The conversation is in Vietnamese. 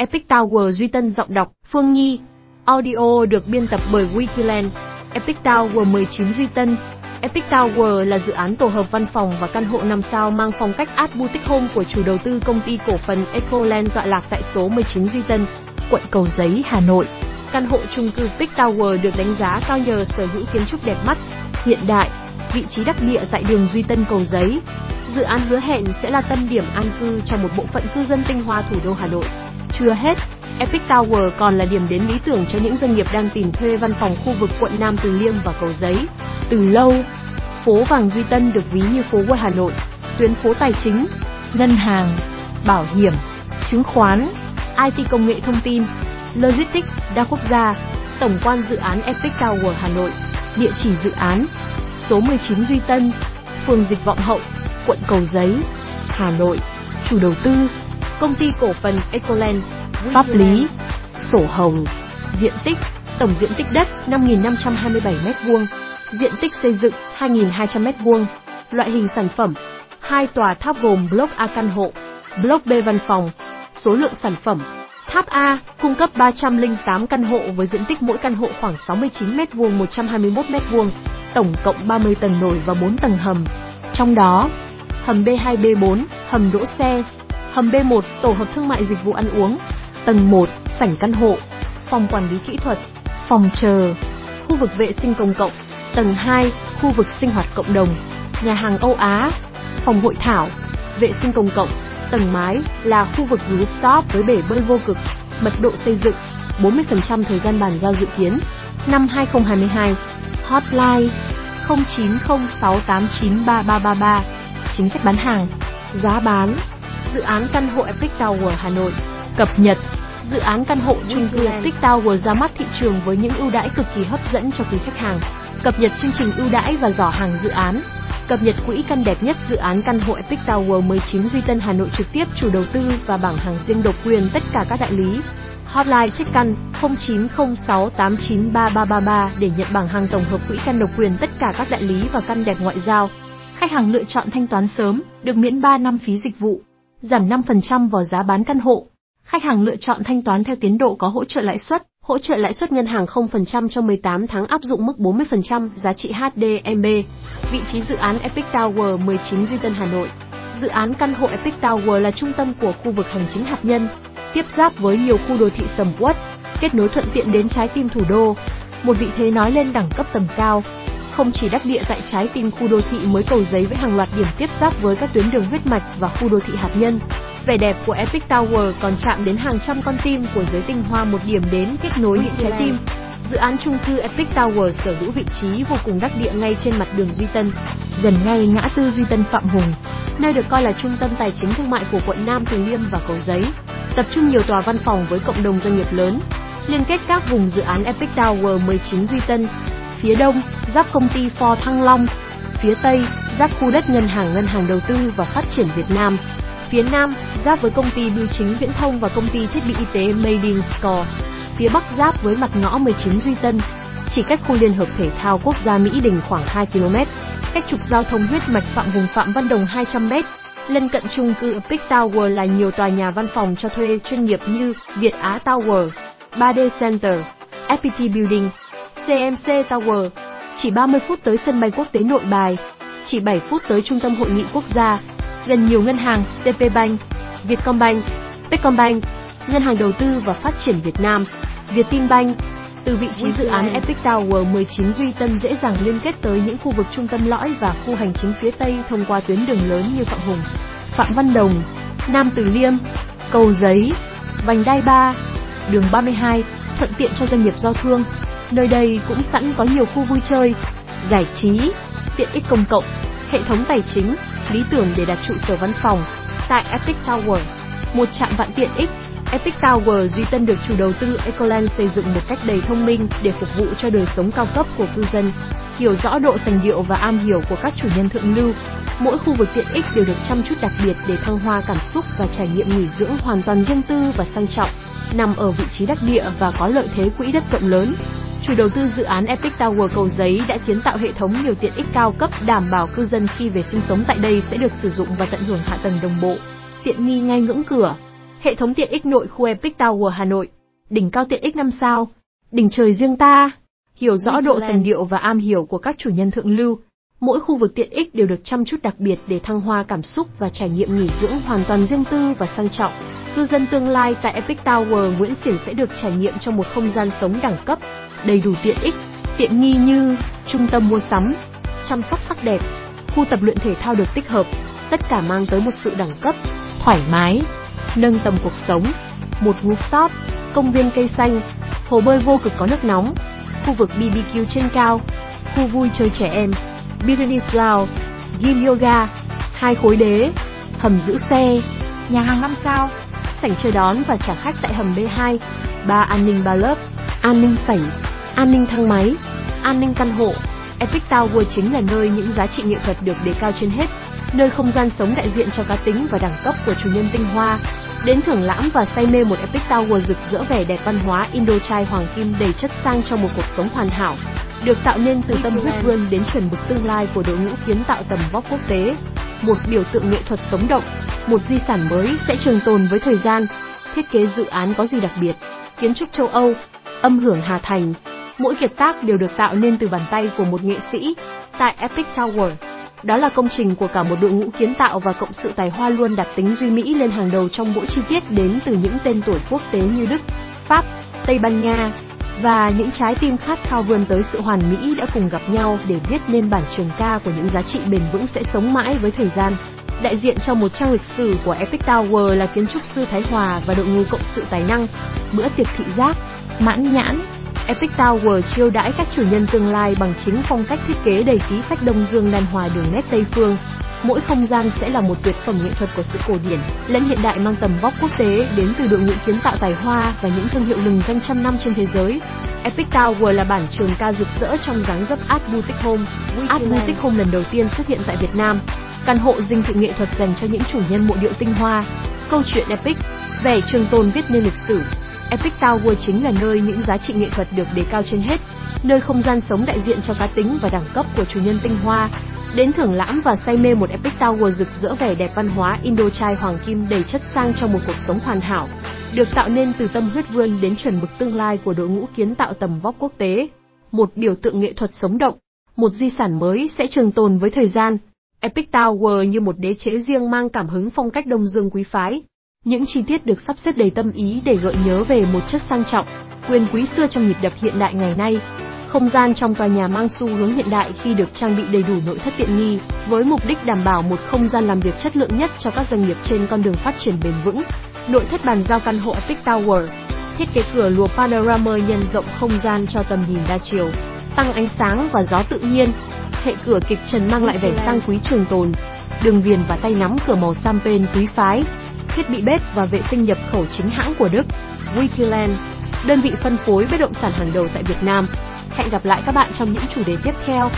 Epic Tower Duy Tân giọng đọc Phương Nhi. Audio được biên tập bởi Wikiland. Epic Tower 19 Duy Tân. Epic Tower là dự án tổ hợp văn phòng và căn hộ 5 sao mang phong cách Art Boutique Home của chủ đầu tư công ty cổ phần Ecoland tọa lạc tại số 19 Duy Tân, quận Cầu Giấy, Hà Nội. Căn hộ chung cư Epic Tower được đánh giá cao nhờ sở hữu kiến trúc đẹp mắt, hiện đại, vị trí đắc địa tại đường Duy Tân Cầu Giấy. Dự án hứa hẹn sẽ là tâm điểm an cư cho một bộ phận cư dân tinh hoa thủ đô Hà Nội. Chưa hết, Epic Tower còn là điểm đến lý tưởng cho những doanh nghiệp đang tìm thuê văn phòng khu vực quận Nam Từ Liêm và Cầu Giấy. Từ lâu, phố vàng Duy Tân được ví như phố của Hà Nội, tuyến phố tài chính, ngân hàng, bảo hiểm, chứng khoán, IT công nghệ thông tin, logistics đa quốc gia, tổng quan dự án Epic Tower Hà Nội, địa chỉ dự án số 19 Duy Tân, phường Dịch Vọng Hậu, quận Cầu Giấy, Hà Nội, chủ đầu tư, công ty cổ phần Ecoland, pháp lý, sổ hồng, diện tích, tổng diện tích đất 5.527 m2, diện tích xây dựng 2.200 m2, loại hình sản phẩm, hai tòa tháp gồm block A căn hộ, block B văn phòng, số lượng sản phẩm. Tháp A cung cấp 308 căn hộ với diện tích mỗi căn hộ khoảng 69 m2 121 m2, tổng cộng 30 tầng nổi và 4 tầng hầm. Trong đó, hầm B2 B4, hầm đỗ xe, hầm B1 tổ hợp thương mại dịch vụ ăn uống, tầng 1 sảnh căn hộ, phòng quản lý kỹ thuật, phòng chờ, khu vực vệ sinh công cộng, tầng 2 khu vực sinh hoạt cộng đồng, nhà hàng Âu Á, phòng hội thảo, vệ sinh công cộng, tầng mái là khu vực rooftop với bể bơi vô cực, mật độ xây dựng 40% thời gian bàn giao dự kiến. Năm 2022. Hotline 0906893333. Chính sách bán hàng, giá bán. Dự án căn hộ Epic Tower Hà Nội. Cập nhật Dự án căn hộ chung cư Epic Tower ra mắt thị trường với những ưu đãi cực kỳ hấp dẫn cho quý khách hàng. Cập nhật chương trình ưu đãi và giỏ hàng dự án. Cập nhật quỹ căn đẹp nhất dự án căn hộ Epic Tower 19 Duy Tân Hà Nội trực tiếp chủ đầu tư và bảng hàng riêng độc quyền tất cả các đại lý. Hotline check căn 0906893333 để nhận bảng hàng tổng hợp quỹ căn độc quyền tất cả các đại lý và căn đẹp ngoại giao. Khách hàng lựa chọn thanh toán sớm, được miễn 3 năm phí dịch vụ, giảm 5% vào giá bán căn hộ. Khách hàng lựa chọn thanh toán theo tiến độ có hỗ trợ lãi suất, hỗ trợ lãi suất ngân hàng 0% cho 18 tháng áp dụng mức 40% giá trị HDMB. Vị trí dự án Epic Tower 19 Duy Tân Hà Nội. Dự án căn hộ Epic Tower là trung tâm của khu vực hành chính hạt nhân, tiếp giáp với nhiều khu đô thị sầm uất, kết nối thuận tiện đến trái tim thủ đô, một vị thế nói lên đẳng cấp tầm cao. Không chỉ đắc địa tại trái tim khu đô thị mới cầu giấy với hàng loạt điểm tiếp giáp với các tuyến đường huyết mạch và khu đô thị hạt nhân, vẻ đẹp của Epic Tower còn chạm đến hàng trăm con tim của giới tinh hoa một điểm đến kết nối những trái tim. Dự án chung cư Epic Tower sở hữu vị trí vô cùng đắc địa ngay trên mặt đường Duy Tân, gần ngay ngã tư Duy Tân Phạm Hùng, nơi được coi là trung tâm tài chính thương mại của quận Nam Từ Liêm và Cầu Giấy. Tập trung nhiều tòa văn phòng với cộng đồng doanh nghiệp lớn, liên kết các vùng dự án Epic Tower 19 Duy Tân, phía đông giáp công ty Ford Thăng Long, phía tây giáp khu đất ngân hàng ngân hàng đầu tư và phát triển Việt Nam, phía nam giáp với công ty bưu chính viễn thông và công ty thiết bị y tế Made Score, phía bắc giáp với mặt ngõ 19 Duy Tân, chỉ cách khu liên hợp thể thao quốc gia Mỹ Đình khoảng 2 km, cách trục giao thông huyết mạch Phạm Hùng Phạm Văn Đồng 200 m. Lân cận chung cư Epic Tower là nhiều tòa nhà văn phòng cho thuê chuyên nghiệp như Việt Á Tower, 3D Center, FPT Building, CMC Tower, chỉ 30 phút tới sân bay quốc tế Nội Bài, chỉ 7 phút tới trung tâm hội nghị quốc gia, gần nhiều ngân hàng TP Bank, Vietcombank, Techcombank, Ngân hàng Đầu tư và Phát triển Việt Nam, Vietinbank. Từ vị trí dự án Epic Tower 19 Duy Tân dễ dàng liên kết tới những khu vực trung tâm lõi và khu hành chính phía Tây thông qua tuyến đường lớn như Phạm Hùng, Phạm Văn Đồng, Nam Từ Liêm, Cầu Giấy, Vành Đai 3, đường 32, thuận tiện cho doanh nghiệp giao thương. Nơi đây cũng sẵn có nhiều khu vui chơi, giải trí, tiện ích công cộng, hệ thống tài chính, lý tưởng để đặt trụ sở văn phòng tại Epic Tower, một trạm vạn tiện ích. Epic Tower Duy Tân được chủ đầu tư Ecoland xây dựng một cách đầy thông minh để phục vụ cho đời sống cao cấp của cư dân, hiểu rõ độ sành điệu và am hiểu của các chủ nhân thượng lưu. Mỗi khu vực tiện ích đều được chăm chút đặc biệt để thăng hoa cảm xúc và trải nghiệm nghỉ dưỡng hoàn toàn riêng tư và sang trọng, nằm ở vị trí đắc địa và có lợi thế quỹ đất rộng lớn. Chủ đầu tư dự án Epic Tower Cầu Giấy đã kiến tạo hệ thống nhiều tiện ích cao cấp đảm bảo cư dân khi về sinh sống tại đây sẽ được sử dụng và tận hưởng hạ tầng đồng bộ, tiện nghi ngay ngưỡng cửa. Hệ thống tiện ích nội khu Epic Tower Hà Nội. Đỉnh cao tiện ích 5 sao. Đỉnh trời riêng ta. Hiểu rõ độ sành điệu và am hiểu của các chủ nhân thượng lưu. Mỗi khu vực tiện ích đều được chăm chút đặc biệt để thăng hoa cảm xúc và trải nghiệm nghỉ dưỡng hoàn toàn riêng tư và sang trọng. Cư dân tương lai tại Epic Tower Nguyễn Xiển sẽ được trải nghiệm trong một không gian sống đẳng cấp, đầy đủ tiện ích, tiện nghi như trung tâm mua sắm, chăm sóc sắc đẹp, khu tập luyện thể thao được tích hợp, tất cả mang tới một sự đẳng cấp, thoải mái, nâng tầm cuộc sống, một rooftop, công viên cây xanh, hồ bơi vô cực có nước nóng, khu vực BBQ trên cao, khu vui chơi trẻ em, Business Lounge, Gym Yoga, hai khối đế, hầm giữ xe, nhà hàng 5 sao, sảnh chờ đón và trả khách tại hầm B2, ba an ninh ba lớp, an ninh sảnh, an ninh thang máy, an ninh căn hộ. Epic Tower chính là nơi những giá trị nghệ thuật được đề cao trên hết, nơi không gian sống đại diện cho cá tính và đẳng cấp của chủ nhân tinh hoa. Đến thưởng lãm và say mê một Epic Tower rực rỡ vẻ đẹp văn hóa Indo trai hoàng kim đầy chất sang trong một cuộc sống hoàn hảo, được tạo nên từ tâm huyết vươn đến chuẩn mực tương lai của đội ngũ kiến tạo tầm vóc quốc tế. Một biểu tượng nghệ thuật sống động, một di sản mới sẽ trường tồn với thời gian. Thiết kế dự án có gì đặc biệt? Kiến trúc châu Âu, âm hưởng Hà Thành, mỗi kiệt tác đều được tạo nên từ bàn tay của một nghệ sĩ tại Epic Tower. Đó là công trình của cả một đội ngũ kiến tạo và cộng sự tài hoa luôn đặt tính duy mỹ lên hàng đầu trong mỗi chi tiết đến từ những tên tuổi quốc tế như Đức, Pháp, Tây Ban Nha, và những trái tim khát khao vươn tới sự hoàn mỹ đã cùng gặp nhau để viết nên bản trường ca của những giá trị bền vững sẽ sống mãi với thời gian. Đại diện cho một trang lịch sử của Epic Tower là kiến trúc sư Thái Hòa và đội ngũ cộng sự tài năng, bữa tiệc thị giác, mãn nhãn, Epic Tower chiêu đãi các chủ nhân tương lai bằng chính phong cách thiết kế đầy khí phách Đông Dương đan hòa đường nét Tây phương. Mỗi không gian sẽ là một tuyệt phẩm nghệ thuật của sự cổ điển lẫn hiện đại mang tầm vóc quốc tế đến từ đội ngũ kiến tạo tài hoa và những thương hiệu lừng danh trăm năm trên thế giới. Epic Tower là bản trường ca rực rỡ trong dáng dấp Art Boutique Home. Art Boutique Home lần đầu tiên xuất hiện tại Việt Nam. Căn hộ dinh thự nghệ thuật dành cho những chủ nhân mộ điệu tinh hoa. Câu chuyện epic, vẻ trường tồn viết nên lịch sử, Epic Tower chính là nơi những giá trị nghệ thuật được đề cao trên hết, nơi không gian sống đại diện cho cá tính và đẳng cấp của chủ nhân tinh hoa. Đến thưởng lãm và say mê một Epic Tower rực rỡ vẻ đẹp văn hóa Indo trai hoàng kim đầy chất sang trong một cuộc sống hoàn hảo, được tạo nên từ tâm huyết vươn đến chuẩn mực tương lai của đội ngũ kiến tạo tầm vóc quốc tế. Một biểu tượng nghệ thuật sống động, một di sản mới sẽ trường tồn với thời gian. Epic Tower như một đế chế riêng mang cảm hứng phong cách Đông Dương quý phái, những chi tiết được sắp xếp đầy tâm ý để gợi nhớ về một chất sang trọng, quyền quý xưa trong nhịp đập hiện đại ngày nay. Không gian trong tòa nhà mang xu hướng hiện đại khi được trang bị đầy đủ nội thất tiện nghi, với mục đích đảm bảo một không gian làm việc chất lượng nhất cho các doanh nghiệp trên con đường phát triển bền vững. Nội thất bàn giao căn hộ Epic Tower, thiết kế cửa lùa panorama nhân rộng không gian cho tầm nhìn đa chiều, tăng ánh sáng và gió tự nhiên. Hệ cửa kịch trần mang lại vẻ sang quý trường tồn, đường viền và tay nắm cửa màu champagne quý phái, thiết bị bếp và vệ sinh nhập khẩu chính hãng của Đức, Wikiland, đơn vị phân phối bất động sản hàng đầu tại Việt Nam. Hẹn gặp lại các bạn trong những chủ đề tiếp theo.